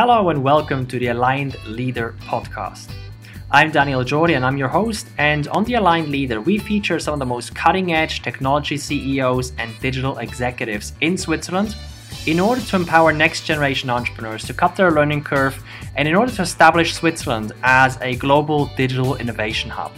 Hello and welcome to the Aligned Leader podcast. I'm Daniel Jordi and I'm your host. And on the Aligned Leader, we feature some of the most cutting edge technology CEOs and digital executives in Switzerland in order to empower next generation entrepreneurs to cut their learning curve and in order to establish Switzerland as a global digital innovation hub.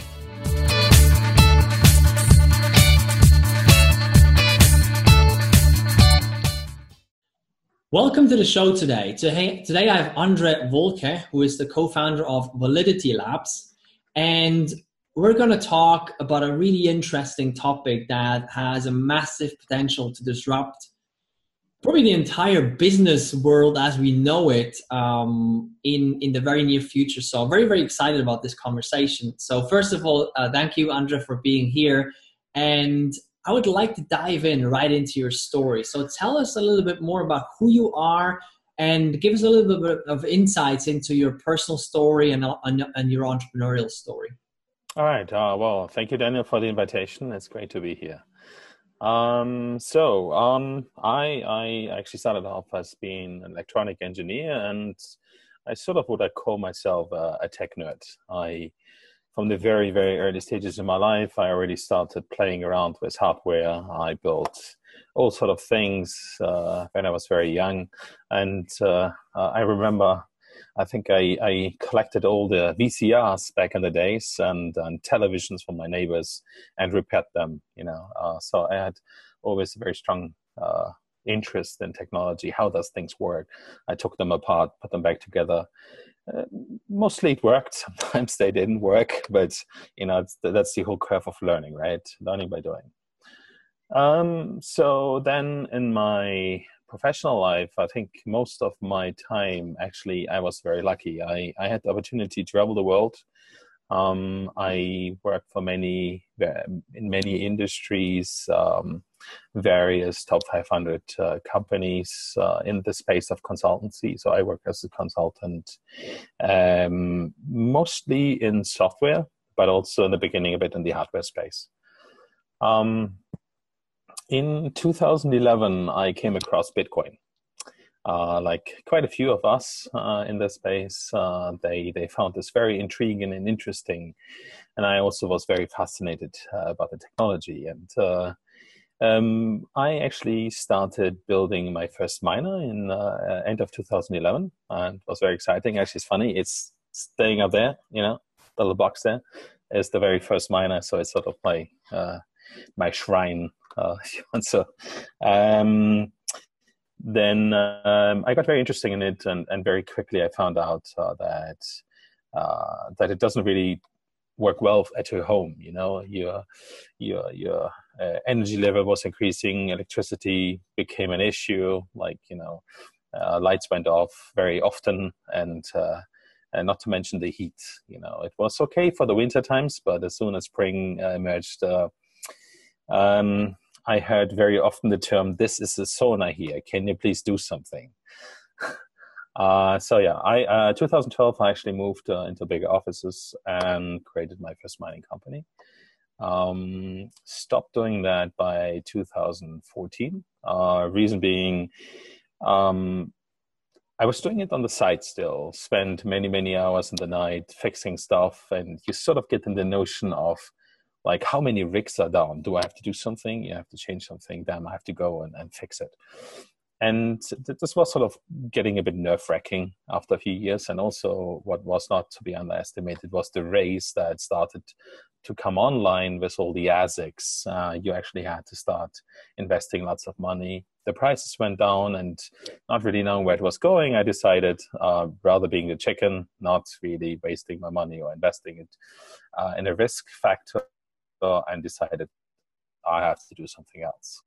Welcome to the show today. Today I have Andre Wolke, who is the co-founder of Validity Labs, and we're going to talk about a really interesting topic that has a massive potential to disrupt probably the entire business world as we know it um, in in the very near future. So I'm very very excited about this conversation. So first of all, uh, thank you, Andre, for being here, and I would like to dive in right into your story. So tell us a little bit more about who you are and give us a little bit of insights into your personal story and, and, your entrepreneurial story. All right. Uh, well, thank you, Daniel, for the invitation. It's great to be here. Um, so um, I, I actually started off as being an electronic engineer, and I sort of what I call myself a, a tech nerd. I from the very very early stages of my life i already started playing around with hardware. I built all sort of things uh, when i was very young. And uh, uh, i remember i think I, I, collected all the vcrs back in the days and, and televisions from my neighbors and repaired them you know. Uh, so i had always a very strong uh, interest in technology how does things work. I took them apart put them back together uh, mostly it worked. Sometimes they didn't work, but you know that's the whole curve of learning, right? Learning by doing. Um, so then, in my professional life, I think most of my time actually I was very lucky. I I had the opportunity to travel the world. Um, I work for many in many industries. Um, various top 500 uh, companies uh, in the space of consultancy. So I work as a consultant, um, mostly in software, but also in the beginning a bit in the hardware space. Um, in 2011, I came across Bitcoin. Uh, like quite a few of us uh, in this space, uh, they they found this very intriguing and interesting, and I also was very fascinated uh, about the technology. And uh, um, I actually started building my first miner in uh, end of 2011, and it was very exciting. Actually, it's funny. It's staying up there, you know, the little box there is the very first miner, so it's sort of my uh, my shrine. Uh, so um, then um, I got very interested in it, and, and very quickly I found out uh, that uh, that it doesn't really work well at your home. You know, your your your uh, energy level was increasing, electricity became an issue. Like you know, uh, lights went off very often, and uh, and not to mention the heat. You know, it was okay for the winter times, but as soon as spring uh, emerged. Um, I heard very often the term "This is a sauna here. Can you please do something?" Uh, so yeah, I uh, 2012 I actually moved uh, into bigger offices and created my first mining company. Um, stopped doing that by 2014. Uh, reason being, um, I was doing it on the side still. Spent many many hours in the night fixing stuff, and you sort of get in the notion of like how many rigs are down do i have to do something you have to change something damn i have to go and, and fix it and this was sort of getting a bit nerve wracking after a few years. And also, what was not to be underestimated was the race that started to come online with all the ASICs. Uh, you actually had to start investing lots of money. The prices went down, and not really knowing where it was going, I decided uh, rather being the chicken, not really wasting my money or investing it uh, in a risk factor, and decided I have to do something else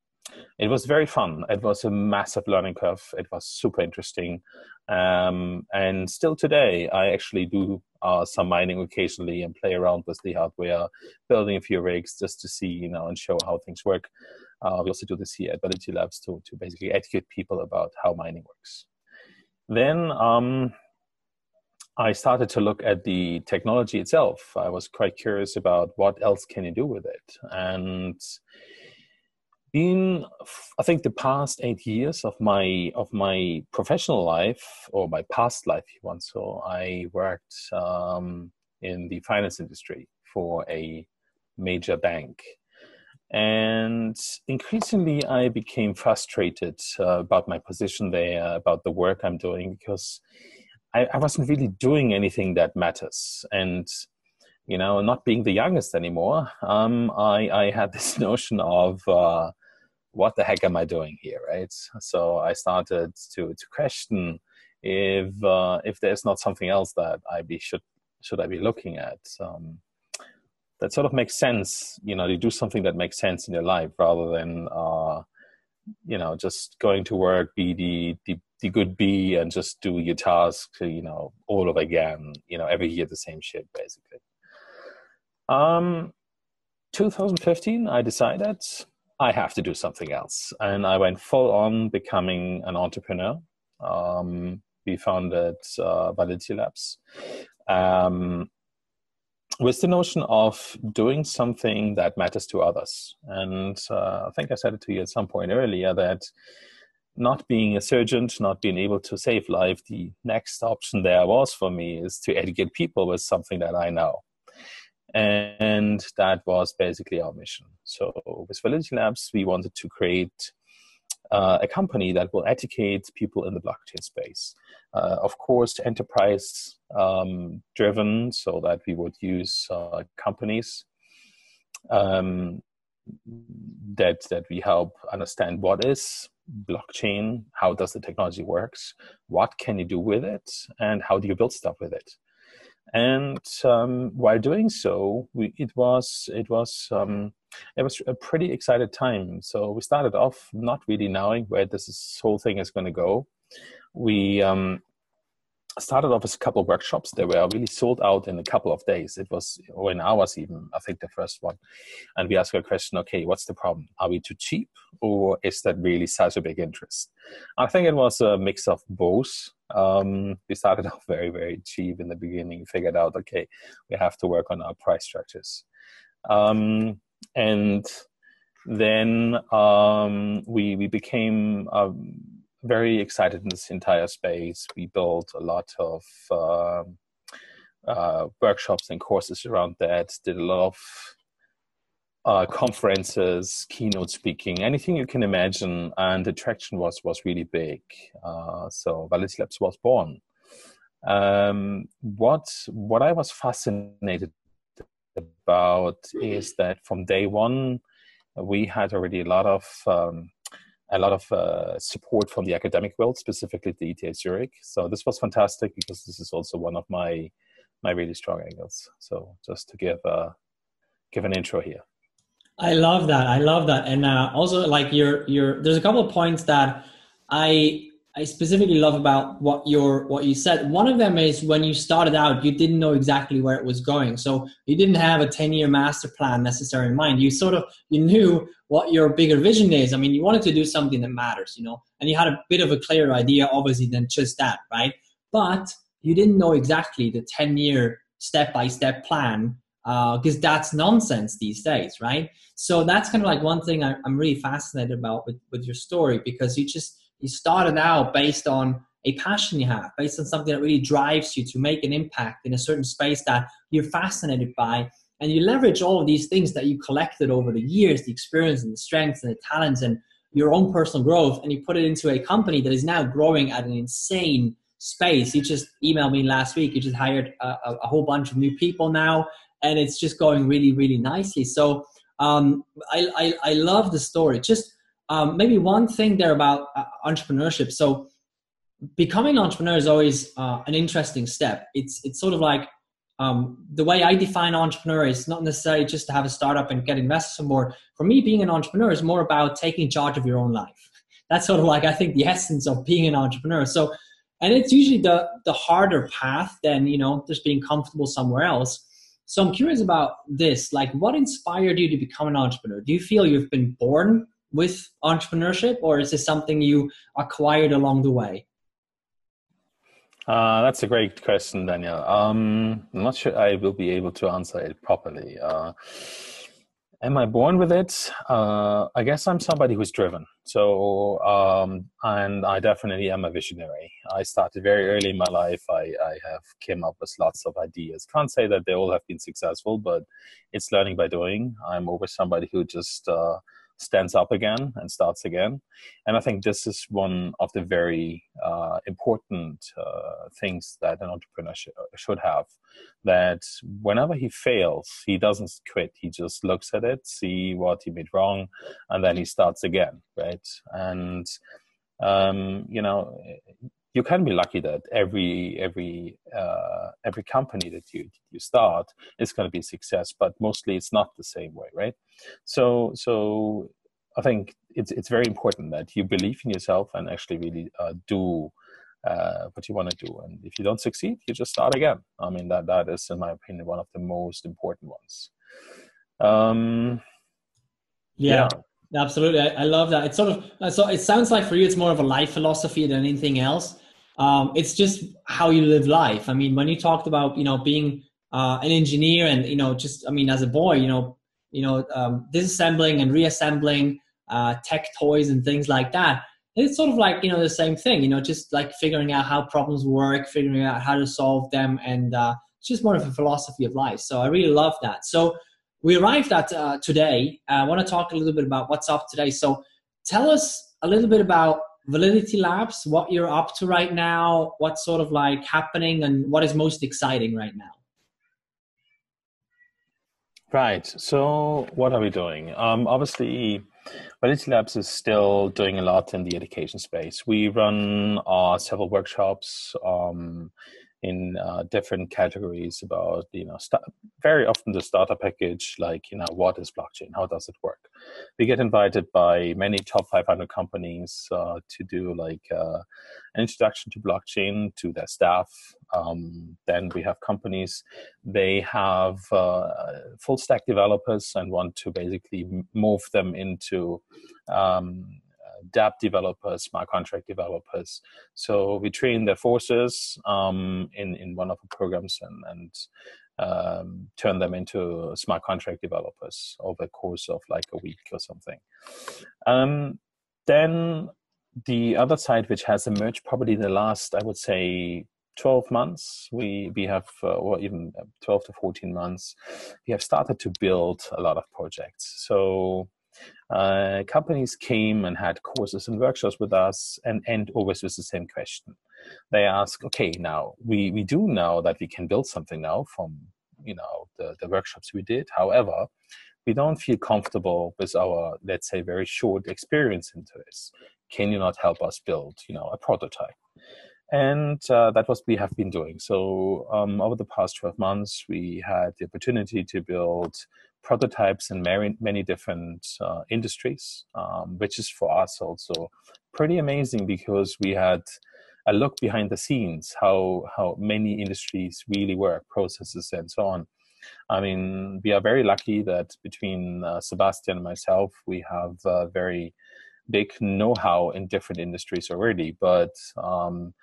it was very fun. It was a massive learning curve. It was super interesting. Um, and still today, I actually do uh, some mining occasionally and play around with the hardware, building a few rigs just to see, you know, and show how things work. Uh, we also do this here at Validity Labs to, to basically educate people about how mining works. Then um, I started to look at the technology itself. I was quite curious about what else can you do with it. And in I think the past eight years of my of my professional life or my past life, if you want so, I worked um, in the finance industry for a major bank, and increasingly I became frustrated uh, about my position there, about the work I'm doing because I, I wasn't really doing anything that matters, and you know, not being the youngest anymore, um, I, I had this notion of uh, what the heck am I doing here, right? So I started to to question if uh, if there's not something else that I be should should I be looking at. Um, that sort of makes sense, you know, to do something that makes sense in your life rather than uh, you know just going to work, be the, the the good bee, and just do your task, you know, all over again, you know, every year the same shit basically. Um, 2015, I decided I have to do something else. And I went full on becoming an entrepreneur. Um, we founded uh, Validity Labs um, with the notion of doing something that matters to others. And uh, I think I said it to you at some point earlier that not being a surgeon, not being able to save life, the next option there was for me is to educate people with something that I know and that was basically our mission. So with Validity Labs, we wanted to create uh, a company that will educate people in the blockchain space. Uh, of course, enterprise um, driven, so that we would use uh, companies um, that that we help understand what is blockchain, how does the technology works, what can you do with it, and how do you build stuff with it and um, while doing so, we, it was it was um, it was a pretty excited time. So we started off not really knowing where this whole thing is going to go. We um, started off as a couple of workshops They were really sold out in a couple of days. It was, or in hours even, I think the first one. And we asked a question, okay, what's the problem? Are we too cheap or is that really such a big interest? I think it was a mix of both. Um, we started off very, very cheap in the beginning, figured out, okay, we have to work on our price structures. Um, and then um, we, we became, um, very excited in this entire space. We built a lot of uh, uh, workshops and courses around that. Did a lot of uh, conferences, keynote speaking, anything you can imagine, and the traction was was really big. Uh, so Validity Labs was born. Um, what what I was fascinated about is that from day one we had already a lot of um, a lot of uh, support from the academic world, specifically the ETH Zurich. So this was fantastic because this is also one of my my really strong angles. So just to give uh, give an intro here. I love that. I love that, and uh, also like your your. There's a couple of points that I I specifically love about what your what you said. One of them is when you started out, you didn't know exactly where it was going, so you didn't have a ten year master plan necessarily in mind. You sort of you knew what your bigger vision is. I mean, you wanted to do something that matters, you know, and you had a bit of a clearer idea, obviously, than just that, right? But you didn't know exactly the ten year step by step plan because uh, that's nonsense these days, right? So that's kind of like one thing I, I'm really fascinated about with, with your story because you just you started out based on a passion you have, based on something that really drives you to make an impact in a certain space that you're fascinated by. And you leverage all of these things that you collected over the years, the experience and the strengths and the talents and your own personal growth, and you put it into a company that is now growing at an insane space. You just emailed me last week. You just hired a, a whole bunch of new people now, and it's just going really, really nicely. So um, I, I, I love the story. Just um, maybe one thing there about uh, entrepreneurship. So becoming an entrepreneur is always uh, an interesting step. It's it's sort of like um, the way I define entrepreneur is not necessarily just to have a startup and get investors on board. For me, being an entrepreneur is more about taking charge of your own life. That's sort of like I think the essence of being an entrepreneur. So, and it's usually the the harder path than you know just being comfortable somewhere else. So I'm curious about this. Like, what inspired you to become an entrepreneur? Do you feel you've been born with entrepreneurship, or is this something you acquired along the way? Uh, that's a great question, Daniel. Um, I'm not sure I will be able to answer it properly. Uh, am I born with it? Uh, I guess I'm somebody who's driven. So, um, and I definitely am a visionary. I started very early in my life. I, I have came up with lots of ideas. Can't say that they all have been successful, but it's learning by doing. I'm always somebody who just uh, stands up again and starts again. And I think this is one of the very uh, important uh, things that an entrepreneur sh- should have. That whenever he fails, he doesn't quit. He just looks at it, see what he made wrong, and then he starts again, right? And um, you know, you can be lucky that every every uh, every company that you you start is going to be a success, but mostly it's not the same way, right? So so I think it's it's very important that you believe in yourself and actually really uh, do uh, what you want to do. And if you don't succeed, you just start again. I mean that that is, in my opinion, one of the most important ones. Um, yeah. yeah. Absolutely, I, I, love that. It's sort of so. It sounds like for you, it's more of a life philosophy than anything else um, it's just how you live life. I mean, when you talked about you know being uh, an engineer and you know just I mean as a boy, you know you know um, disassembling and reassembling uh, tech toys and things like that. It's sort of like you know the same thing. You know, just like figuring out how problems work, figuring out how to solve them, and uh, it's just more of a philosophy of life. So I really love that. So we arrived at uh, today. I want to talk a little bit about what's up today. So tell us a little bit about Validity Labs, what you're up to right now, what's sort of like happening, and what is most exciting right now? Right. So, what are we doing? Um, obviously, Validity Labs is still doing a lot in the education space. We run uh, several workshops. Um, in uh, different categories about you know st- very often the starter package like you know what is blockchain? How does it work? We get invited by many top 500 companies uh, to do like uh, an introduction to blockchain to their staff. Um, then we have companies they have uh, full stack developers and want to basically move them into um, dApp developers, smart contract developers. So we train their forces um, in in one of the programs and and um, turn them into smart contract developers over the course of like a week or something. Um, then the other side, which has emerged probably in the last, I would say, 12 months we we have uh, or even 12 to 14 months we have started to build a lot of projects so uh, companies came and had courses and workshops with us and end always with the same question. They ask okay now we we do know that we can build something now from you know the, the workshops we did. However we don't feel comfortable with our let's say very short experience into this. Can you not help us build you know a prototype? And uh, that was we have been doing. So um, over the past 12 months we had the opportunity to build prototypes in many, many different uh, industries, um, which is for us also pretty amazing because we had a look behind the scenes how how many industries really work, processes and so on. I mean, we are very lucky that between uh, Sebastian and myself, we have uh, very big know-how in different industries already. But um,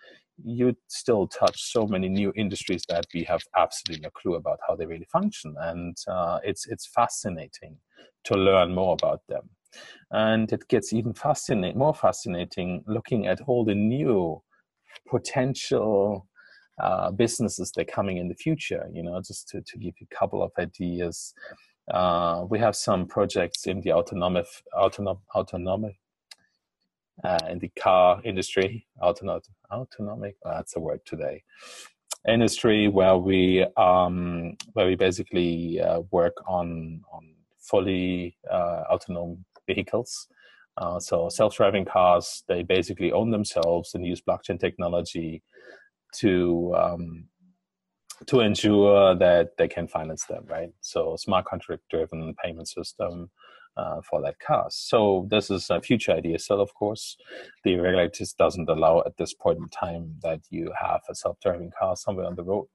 you still touch so many new industries that we have absolutely no clue about how they really function. And uh, it's it's fascinating to learn more about them. And it gets even fascinating more fascinating looking at all the new potential uh, businesses that are coming in the future you know just to, to give you a couple of ideas. Uh, we have some projects in the autonomous autonom, autonomic uh, in the car industry, autonomic, autonomic oh, that's a word today, industry where we um, where we basically uh, work on on fully uh, autonomous vehicles. Uh, so self-driving cars, they basically own themselves and use blockchain technology to um, to ensure that they can finance them, right? So smart contract-driven payment system uh, for that car. So this is a future idea still, of course. The regulators doesn't allow at this point in time that you have a self-driving car somewhere on the road.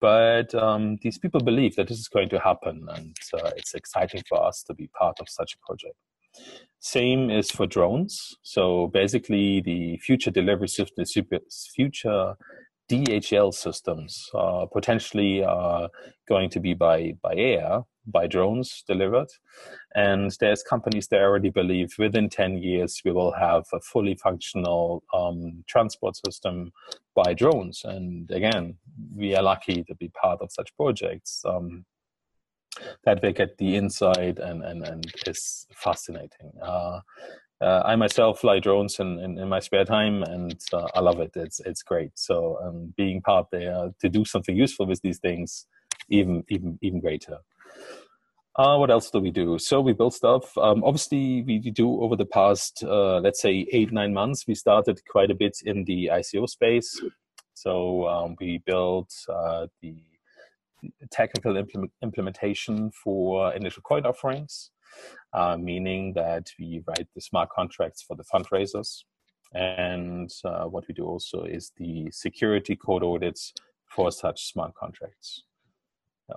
But um, these people believe that this is going to happen, and uh, it's exciting for us to be part of such a project. Same is for drones. So basically, the future delivery system, future DHL systems, uh, potentially going to be by by air, by drones delivered, and there's companies that already believe within 10 years we will have a fully functional um, transport system by drones. And again, we are lucky to be part of such projects. Um, that we get the insight and and and is fascinating. Uh, uh, I myself fly drones in, in, in my spare time, and uh, I love it. It's it's great. So um, being part there to do something useful with these things, even even even greater. Uh, what else do we do? So we build stuff. Um, obviously, we do over the past, uh, let's say, eight nine months. We started quite a bit in the ICO space. So um, we built uh, the technical implement- implementation for initial coin offerings uh, meaning that we write the smart contracts for the fundraisers. And uh, what we do also is the security code audits for such smart contracts. Yeah.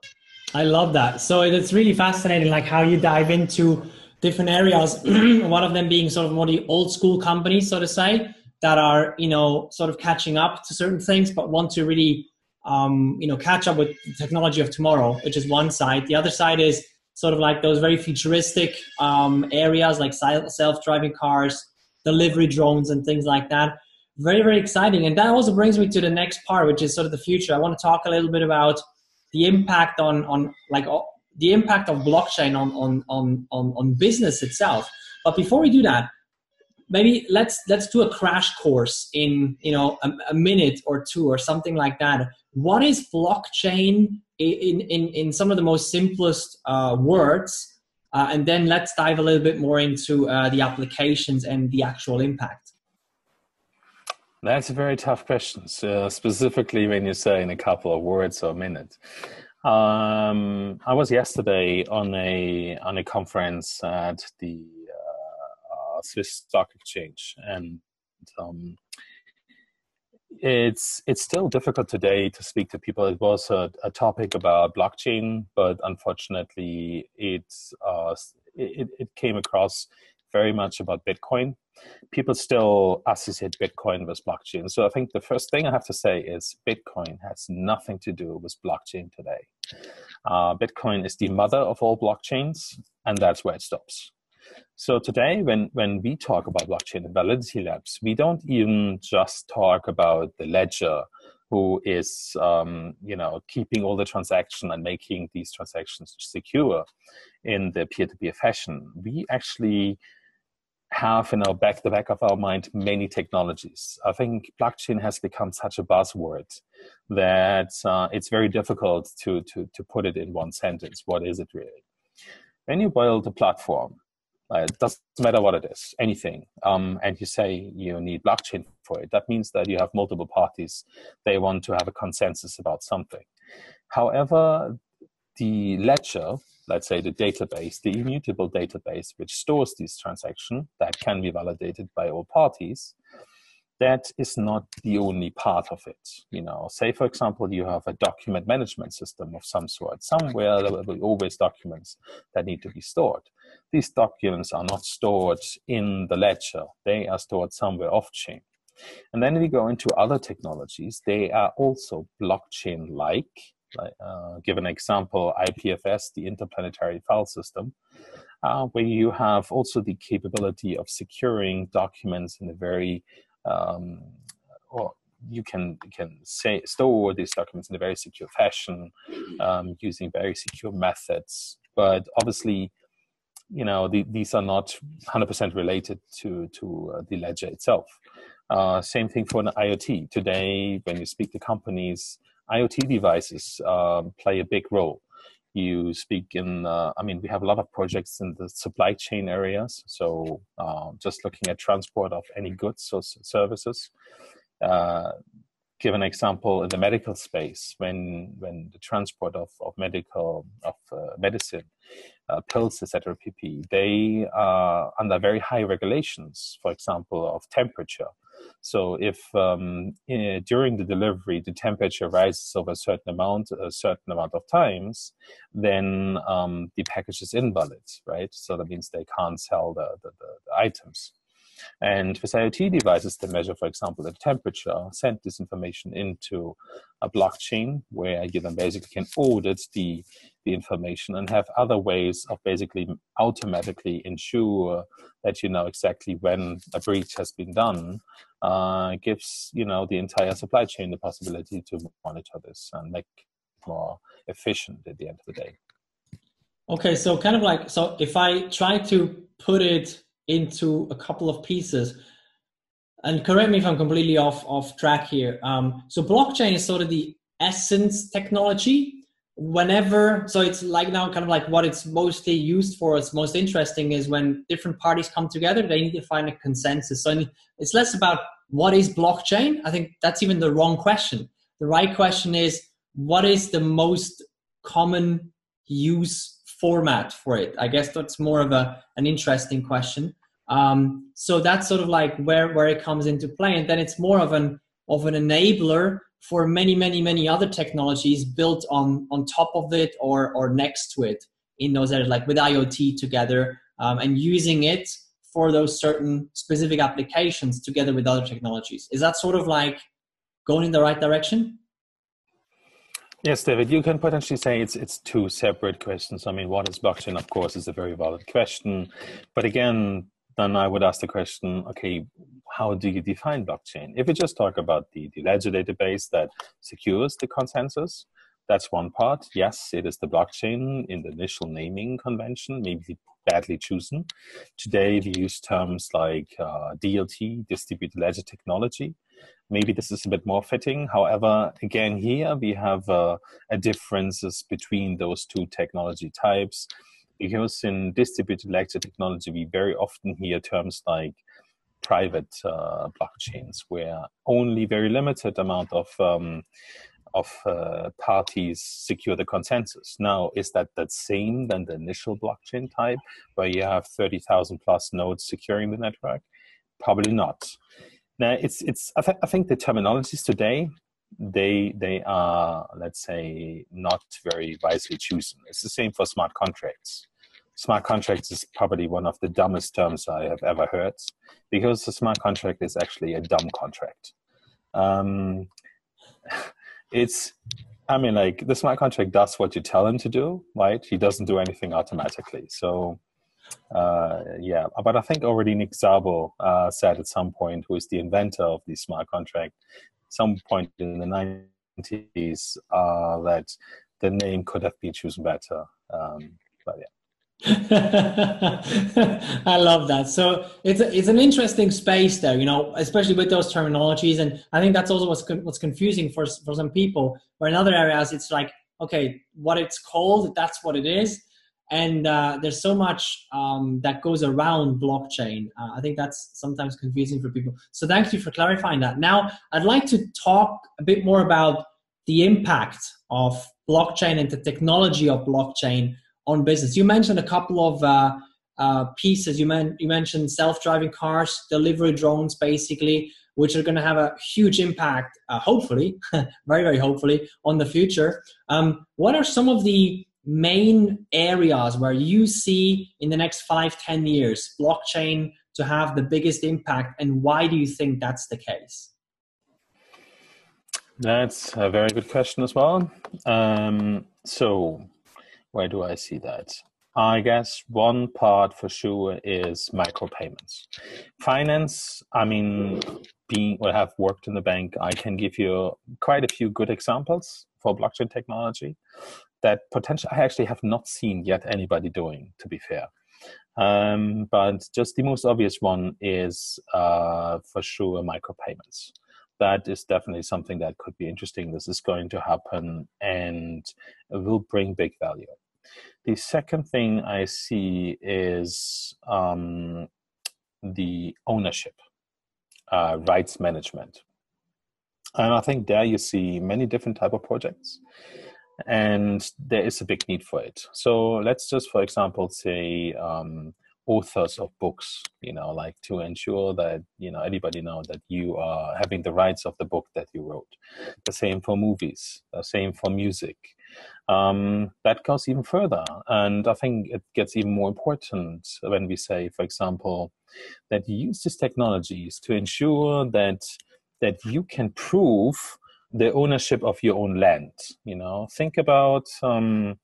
I love that. So it's really fascinating, like how you dive into different areas. One of them being sort of more the old school companies, so to say, that are you know sort of catching up to certain things, but want to really um, you know catch up with the technology of tomorrow, which is one side. The other side is sort of like those very futuristic um, areas like self-driving cars, delivery drones, and things like that. Very, very exciting. And that also brings me to the next part, which is sort of the future. I want to talk a little bit about the impact on on like the impact of blockchain on on on on, on business itself. But before we do that, maybe let's let's do a crash course in you know a, a minute or two or something like that. What is blockchain? In in in some of the most simplest uh, words, uh, and then let's dive a little bit more into uh, the applications and the actual impact. That's a very tough question, so specifically when you say in a couple of words or a minute. Um, I was yesterday on a on a conference at the uh, uh, Swiss Stock Exchange, and um, it's it's still difficult today to speak to people. It was a, a topic about blockchain, but unfortunately, it's uh, it, it came across very much about Bitcoin. People still associate Bitcoin with blockchain. So I think the first thing I have to say is Bitcoin has nothing to do with blockchain today. Uh, Bitcoin is the mother of all blockchains, and that's where it stops. So today, when, when we talk about blockchain and validity labs, we don't even just talk about the ledger who is um, you know keeping all the transaction and making these transactions secure in the peer-to-peer fashion. We actually have in our back the back of our mind many technologies. I think blockchain has become such a buzzword that uh, it's very difficult to, to to put it in one sentence. What is it really? When you build a platform, uh, it doesn't matter what it is, anything. Um, and you say you need blockchain for it. That means that you have multiple parties. They want to have a consensus about something. However, the ledger, let's say the database, the immutable database, which stores these transactions that can be validated by all parties, that is not the only part of it. You know, say for example, you have a document management system of some sort. Somewhere there will be always documents that need to be stored. These documents are not stored in the ledger; they are stored somewhere off chain. And then we go into other technologies. They are also blockchain-like. Uh, give an example: IPFS, the Interplanetary File System. Uh, where you have also the capability of securing documents in a very um, or you can can say, store these documents in a very secure fashion um, using very secure methods. But obviously, you know the, these are not 100% related to to uh, the ledger itself. Uh, same thing for an IoT. Today, when you speak to companies, IoT devices uh, play a big role you speak in uh, i mean we have a lot of projects in the supply chain areas. So uh, just looking at transport of any goods or services uh, give an example in the medical space when when the transport of, of medical of uh, medicine uh, pills etc pp they are under very high regulations for example of temperature so if um, in, during the delivery the temperature rises over a certain amount, a certain amount of times, then um, the package is invalid, right? So that means they can't sell the, the, the, the items. And with IoT devices, they measure, for example, the temperature, send this information into a blockchain where you then basically can audit the, the information and have other ways of basically automatically ensure that you know exactly when a breach has been done. Uh, gives you know the entire supply chain the possibility to monitor this and make more efficient at the end of the day. Okay, so kind of like so if I try to put it into a couple of pieces, and correct me if I'm completely off off track here. Um, so blockchain is sort of the essence technology. Whenever so it's like now kind of like what it's mostly used for. It's most interesting is when different parties come together, they need to find a consensus. So it's less about what is blockchain. I think that's even the wrong question. The right question is what is the most common use format for it? I guess that's more of a an interesting question. Um, so that's sort of like where where it comes into play, and then it's more of an of an enabler for many many many other technologies built on on top of it or or next to it in those areas, like with IoT together, um, and using it for those certain specific applications together with other technologies. Is that sort of like going in the right direction? Yes, David, you can potentially say it's it's two separate questions. I mean, what is blockchain? Of course, is a very valid question, but again, then I would ask the question: Okay, how do you define blockchain? If we just talk about the, the ledger database that secures the consensus, that's one part. Yes, it is the blockchain in the initial naming convention, maybe badly chosen. Today, we use terms like uh, DLT, distributed ledger technology maybe this is a bit more fitting. However, again, here we have uh, a differences between those two technology types because in distributed ledger technology, we very often hear terms like private uh, blockchains, where only very limited amount of um, of uh, parties secure the consensus. Now, is that the same than the initial blockchain type, where you have thirty thousand plus nodes securing the network? Probably not. Now, it's it's. I, th- I think the terminologies today they they are let's say not very wisely chosen. It's the same for smart contracts. Smart contracts is probably one of the dumbest terms I have ever heard because a smart contract is actually a dumb contract. Um, it's I mean, like the smart contract does what you tell him to do, right? He doesn't do anything automatically. So uh, yeah, but I think already Nick Szabo uh, said at some point, who is the inventor of the smart contract, some point in the 90s, uh, that the name could have been chosen better. Um, but yeah. I love that. So it's a, it's an interesting space there, you know, especially with those terminologies, and I think that's also what's con- what's confusing for for some people. Where in other areas, it's like, okay, what it's called, that's what it is, and uh, there's so much um, that goes around blockchain. Uh, i think that's sometimes confusing for people. So thank you for clarifying that. Now i'd like to talk a bit more about the impact of blockchain and the technology of blockchain on business. You mentioned a couple of uh, uh pieces. You, men- you mentioned self-driving cars delivery drones basically which are going to have a huge impact uh, hopefully very very hopefully on the future. Um, what are some of the main areas where you see in the next five, ten years blockchain to have the biggest impact, and why do you think that's the case? That's a very good question as well. Um, so, where do I see that? I guess one part for sure is micropayments. Finance, I mean, being or have worked in the bank, I can give you quite a few good examples for blockchain technology that potentially I actually have not seen yet anybody doing, to be fair. Um, but just the most obvious one is uh, for sure micropayments. That is definitely something that could be interesting. This is going to happen and will bring big value. The second thing I see is um, the ownership, uh, rights management. And I think there you see many different type of projects and there is a big need for it. So let's just, for example, say um, authors of books, you know, like to ensure that you know anybody know that you are having the rights of the book that you wrote. The same for movies. The same for music. Um, that goes even further. And I think it gets even more important when we say, for example, that you use these technologies to ensure that that you can prove the ownership of your own land. You know, think about um,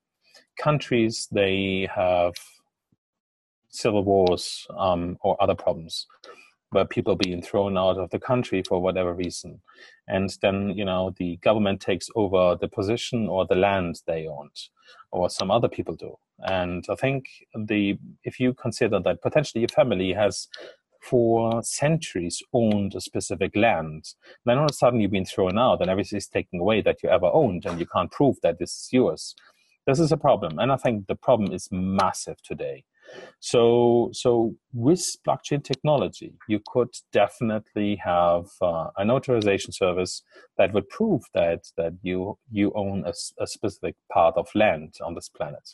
countries they have civil wars um, or other problems where people being thrown out of the country for whatever reason and then you know the government takes over the position or the land they owned or some other people do and i think the if you consider that potentially your family has for centuries owned a specific land then all of a sudden you've been thrown out and everything is taken away that you ever owned and you can't prove that this is yours this is a problem and i think the problem is massive today so, so with blockchain technology, you could definitely have uh, an authorization service that would prove that that you you own a, a specific part of land on this planet.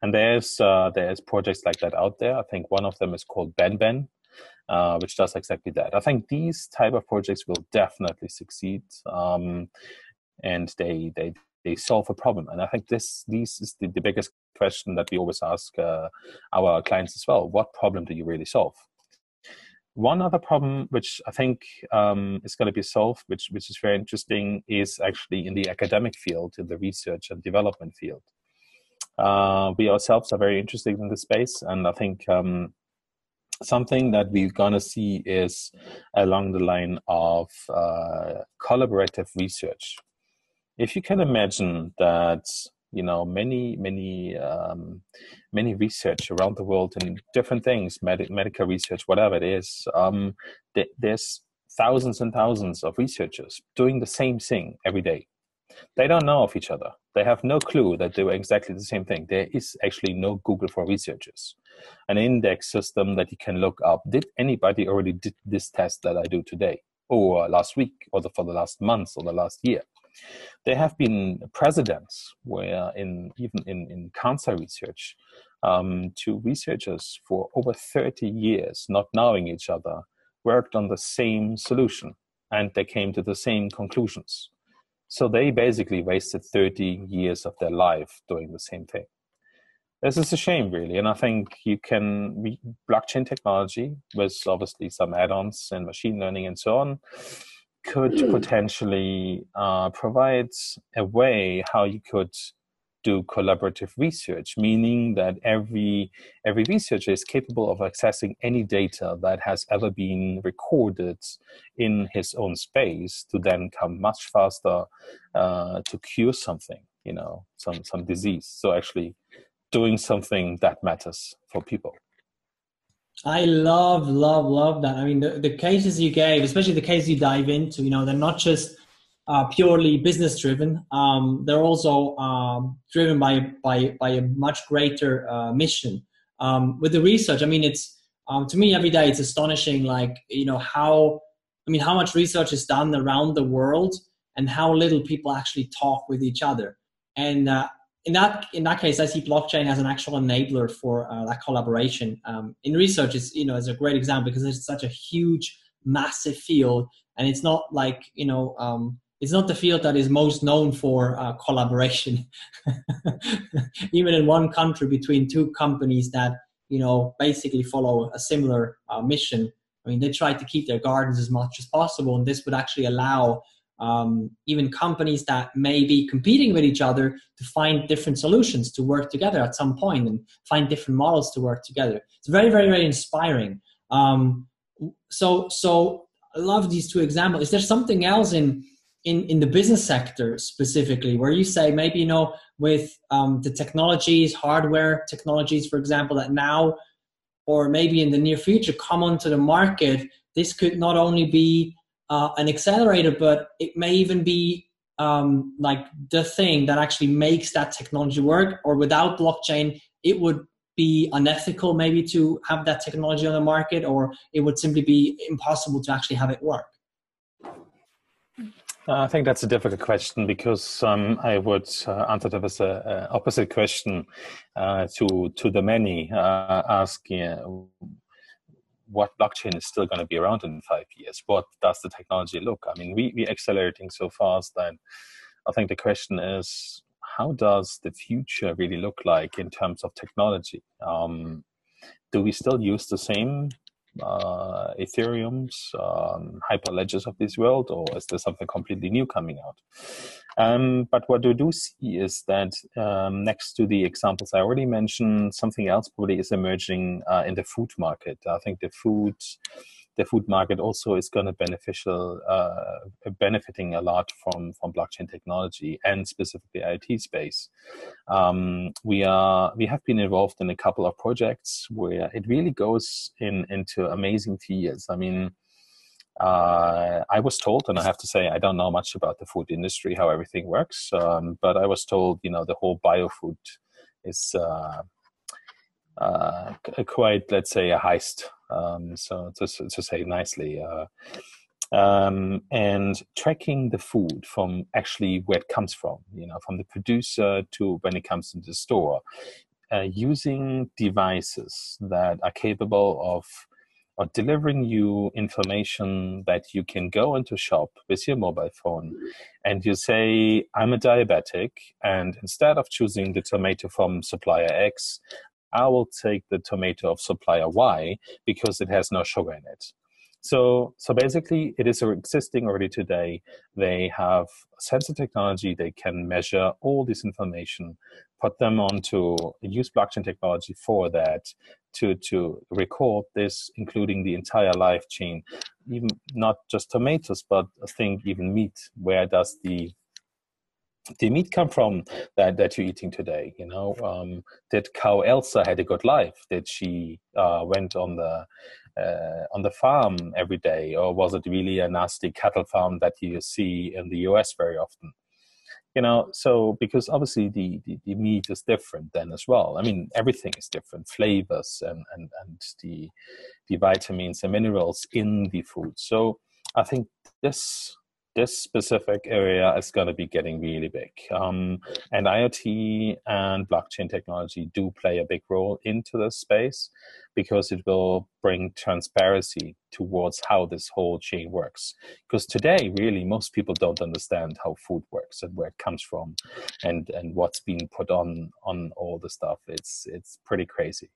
And there's uh, there's projects like that out there. I think one of them is called BenBen, uh, which does exactly that. I think these type of projects will definitely succeed, um, and they they they solve a problem. And I think this this is the, the biggest question that we always ask uh, our clients as well. What problem do you really solve? One other problem, which I think um, is going to be solved, which which is very interesting, is actually in the academic field, in the research and development field. Uh, we ourselves are very interested in this space, and I think um, something that we're going to see is along the line of uh, collaborative research. If you can imagine that you know many many um, many research around the world in different things med- medical research whatever it is um, th- there's thousands and thousands of researchers doing the same thing every day they don't know of each other. They have no clue that they were exactly the same thing. There is actually no google for researchers. An index system that you can look up. Did anybody already did this test that i do today? Or last week or the, for the last month or the last year? There have been precedents where, in even in, in cancer research, um, two researchers for over 30 years, not knowing each other, worked on the same solution. And they came to the same conclusions. So they basically wasted 30 years of their life doing the same thing. This is a shame, really. And I think you can, blockchain technology, with obviously some add ons and machine learning and so on, could potentially uh, provide a way how you could do collaborative research, meaning that every every researcher is capable of accessing any data that has ever been recorded in his own space to then come much faster uh, to cure something, you know, some some disease. So actually, doing something that matters for people. I love, love, love that. I mean, the, the cases you gave, especially the cases you dive into, you know, they're not just uh, purely business driven. Um, they're also um, driven by, by, by a much greater uh, mission. Um, with the research, I mean, it's, um, to me, every day, it's astonishing, like, you know, how, I mean, how much research is done around the world and how little people actually talk with each other. And uh, in that in that case, I see blockchain as an actual enabler for uh, that collaboration. Um, in research, it's you know it's a great example because it's such a huge, massive field, and it's not like you know um, it's not the field that is most known for uh, collaboration. Even in one country between two companies that you know basically follow a similar uh, mission. I mean, they try to keep their gardens as much as possible, and this would actually allow um, even companies that may be competing with each other to find different solutions to work together at some point and find different models to work together. It's very, very, very inspiring. Um, so, so I love these two examples. Is there something else in in in the business sector specifically where you say maybe you know with um, the technologies, hardware technologies, for example, that now or maybe in the near future come onto the market? This could not only be uh, an accelerator, but it may even be um, like the thing that actually makes that technology work. Or without blockchain, it would be unethical maybe to have that technology on the market, or it would simply be impossible to actually have it work. Uh, I think that's a difficult question because um, I would uh, answer that as a, a opposite question uh, to to the many uh, asking what blockchain is still going to be around in five years? What does the technology look? I mean, we, we're accelerating so fast that I think the question is how does the future really look like in terms of technology? Um, do we still use the same uh, Ethereum's, um, hyperledgers of this world, or is there something completely new coming out? Um, but what we do see is that um, next to the examples I already mentioned, something else probably is emerging uh, in the food market. I think the food the food market also is going to beneficial uh, benefiting a lot from from blockchain technology and specifically IoT space. Um, we are we have been involved in a couple of projects where it really goes in into amazing fields. I mean. Uh, I was told, and I have to say, I don't know much about the food industry, how everything works, um, but I was told, you know, the whole biofood is uh, uh, quite, let's say, a heist. Um, so to, to say nicely, uh, um, and tracking the food from actually where it comes from, you know, from the producer to when it comes into the store, uh, using devices that are capable of or delivering you information that you can go into shop with your mobile phone and you say i'm a diabetic and instead of choosing the tomato from supplier x I will take the tomato of supplier Y because it has no sugar in it. So, so basically, it is existing already today. They have sensor technology. They can measure all this information, put them onto use blockchain technology for that to to record this, including the entire life chain, even not just tomatoes, but I think even meat. Where does the the meat come from that, that you're eating today? You know, um, did cow Elsa had a good life? Did she uh, went on the uh, on the farm every day, or was it really a nasty cattle farm that you see in the U.S. very often? You know, so because obviously the, the, the meat is different then as well. I mean, everything is different, flavors and and and the the vitamins and minerals in the food. So I think this this specific area is going to be getting really big. Um, and IoT and blockchain technology do play a big role into this space because it will bring transparency towards how this whole chain works. Because today, really, most people don't understand how food works and where it comes from, and and what's being put on on all the stuff. It's it's pretty crazy.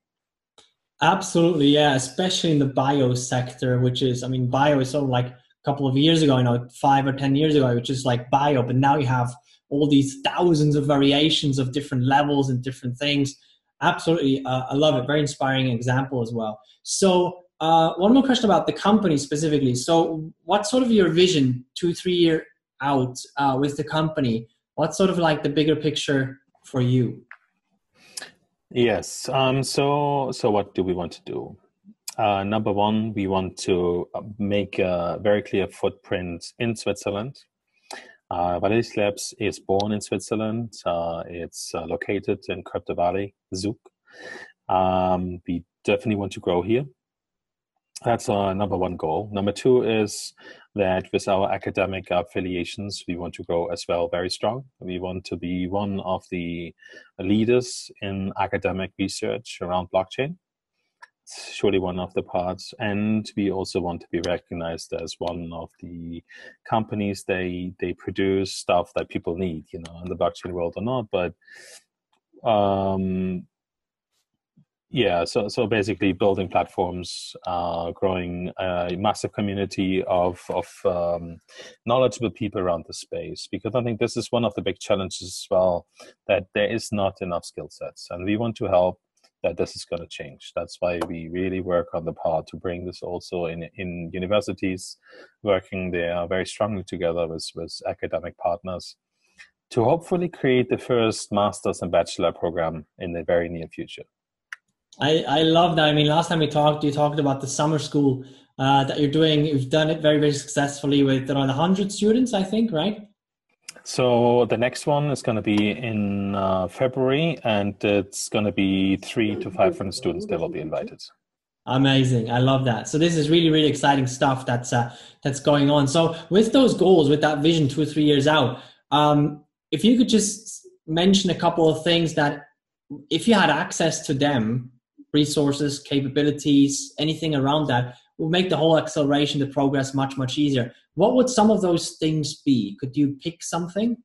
Absolutely, yeah. Especially in the bio sector, which is, I mean, bio is sort of like couple of years ago, you know, five or ten years ago, which is like bio, but now you have all these thousands of variations of different levels and different things. Absolutely, uh, I love it. Very inspiring example as well. So, uh, one more question about the company specifically. So, what sort of your vision two, three year out uh, with the company? What's sort of like the bigger picture for you? Yes. Um, so, so what do we want to do? Uh, number one, we want to uh, make a very clear footprint in Switzerland. Uh, Labs is born in Switzerland. Uh, it's uh, located in Crypto Valley, Zug. Um, we definitely want to grow here. That's our number one goal. Number two is that with our academic affiliations, we want to grow as well very strong. We want to be one of the leaders in academic research around blockchain surely one of the parts and we also want to be recognized as one of the companies they they produce stuff that people need you know in the blockchain world or not but um yeah so so basically building platforms uh growing a massive community of of um, knowledgeable people around the space because i think this is one of the big challenges as well that there is not enough skill sets and we want to help that this is going to change. That's why we really work on the part to bring this also in in universities, working there very strongly together with with academic partners to hopefully create the first master's and bachelor program in the very near future. I, I love that. I mean, last time we talked, you talked about the summer school uh, that you're doing. You've done it very, very successfully with around 100 students, I think, right? So the next one is going to be in uh, February, and it's going to be three to five hundred students that will be invited. Amazing! I love that. So this is really, really exciting stuff that's uh, that's going on. So with those goals, with that vision, two or three years out, um, if you could just mention a couple of things that, if you had access to them, resources, capabilities, anything around that, will make the whole acceleration, the progress much, much easier. What would some of those things be? Could you pick something?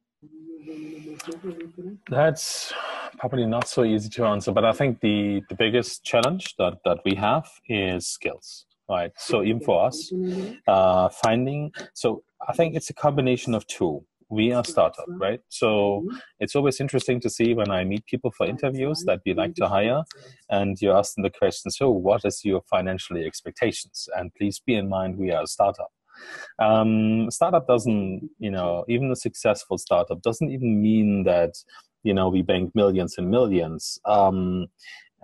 That's probably not so easy to answer, but I think the, the biggest challenge that, that we have is skills, right? So even for us, uh, finding, so I think it's a combination of two we are startup, right? So it's always interesting to see when I meet people for interviews that we like to hire, and you ask them the question, so what is your financial expectations? And please be in mind, we are a startup. Um, startup doesn't, you know, even a successful startup doesn't even mean that, you know, we bank millions and millions. Um,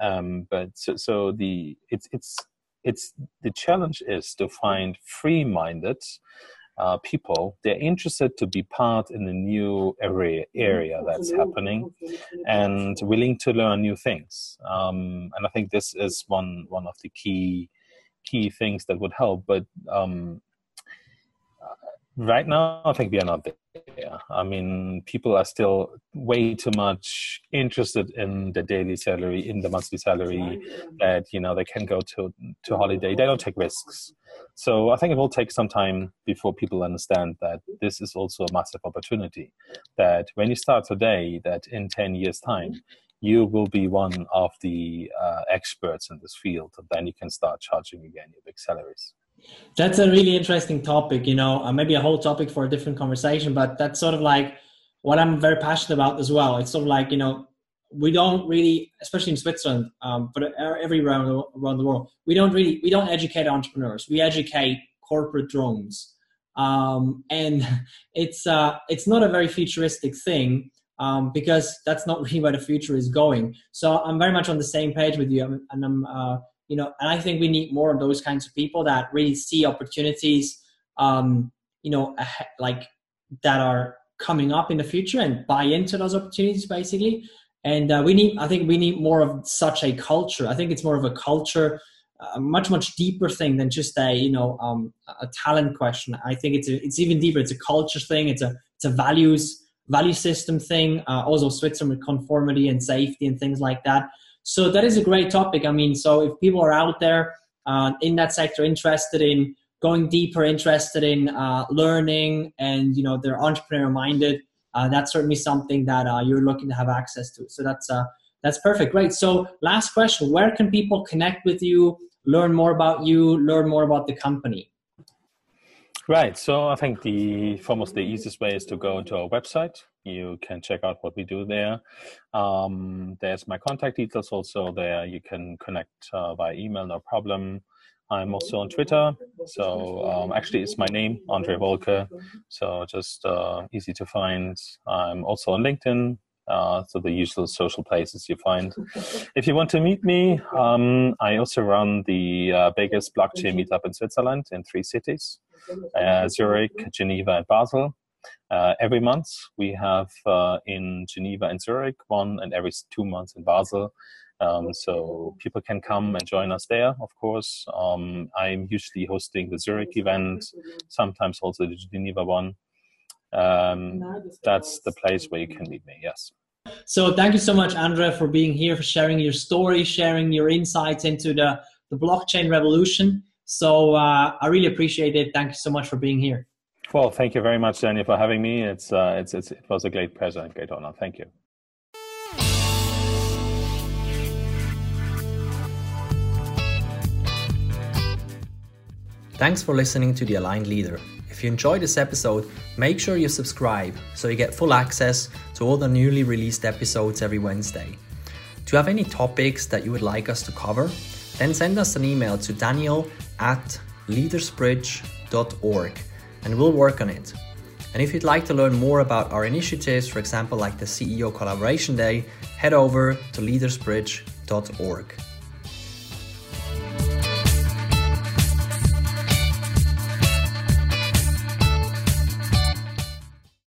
um, but so, so the it's it's it's the challenge is to find free-minded uh, people. They're interested to be part in a new area area that's happening and willing to learn new things. Um, and i think this is one one of the key key things that would help. But um, Right now, I think we are not there. I mean, people are still way too much interested in the daily salary, in the monthly salary, that you know they can go to to holiday. They don't take risks. So I think it will take some time before people understand that this is also a massive opportunity. That when you start today, that in ten years' time, you will be one of the uh, experts in this field, and then you can start charging again your big salaries. That's a really interesting topic, you know, uh, maybe a whole topic for a different conversation, but that's sort of like what I'm very passionate about as well. It's sort of like, you know, we don't really, especially in Switzerland, um, but everywhere around the world, we don't really, we don't educate entrepreneurs. We educate corporate drones. Um, and it's, uh, it's not a very futuristic thing um, because that's not really where the future is going. So I'm very much on the same page with you. And I'm, uh, you know and i think we need more of those kinds of people that really see opportunities um you know like that are coming up in the future and buy into those opportunities basically. And uh, we need i think we need more of such a culture. I think it's more of a culture a much much deeper thing than just a you know um, a talent question. I think it's a, it's even deeper. It's a culture thing. It's a it's a values value system thing. Uh, also switzerland conformity and safety and things like that so that is a great topic. I mean, so if people are out there uh, in that sector interested in going deeper, interested in uh, learning, and you know they're entrepreneur minded, uh, that's certainly something that uh, you're looking to have access to. So that's uh, that's perfect. Great. So last question: Where can people connect with you, learn more about you, learn more about the company? Right. So I think the foremost the easiest way is to go into our website. You can check out what we do there. Um, there's my contact details also there. You can connect uh, by email, no problem. I'm also on Twitter. So um, actually, it's my name, Andre Wolke. So just uh, easy to find. I'm also on LinkedIn. Uh, so the usual social places you find. If you want to meet me, um, I also run the uh, biggest blockchain meetup in Switzerland in three cities uh, Zurich, Geneva, and Basel. Uh, every month we have uh, in Geneva and Zurich one, and every two months in Basel. Um, so people can come and join us there, of course. Um, I'm usually hosting the Zurich event, sometimes also the Geneva one. Um, that's the place where you can meet me, yes. So thank you so much, Andrea, for being here, for sharing your story, sharing your insights into the, the blockchain revolution. So uh, I really appreciate it. Thank you so much for being here. Well, thank you very much, Daniel, for having me. It's, uh, it's, it's, it was a great pleasure and great honor. Thank you. Thanks for listening to The Aligned Leader. If you enjoyed this episode, make sure you subscribe so you get full access to all the newly released episodes every Wednesday. Do you have any topics that you would like us to cover? Then send us an email to daniel at leadersbridge.org and we'll work on it. And if you'd like to learn more about our initiatives, for example, like the CEO Collaboration Day, head over to leadersbridge.org.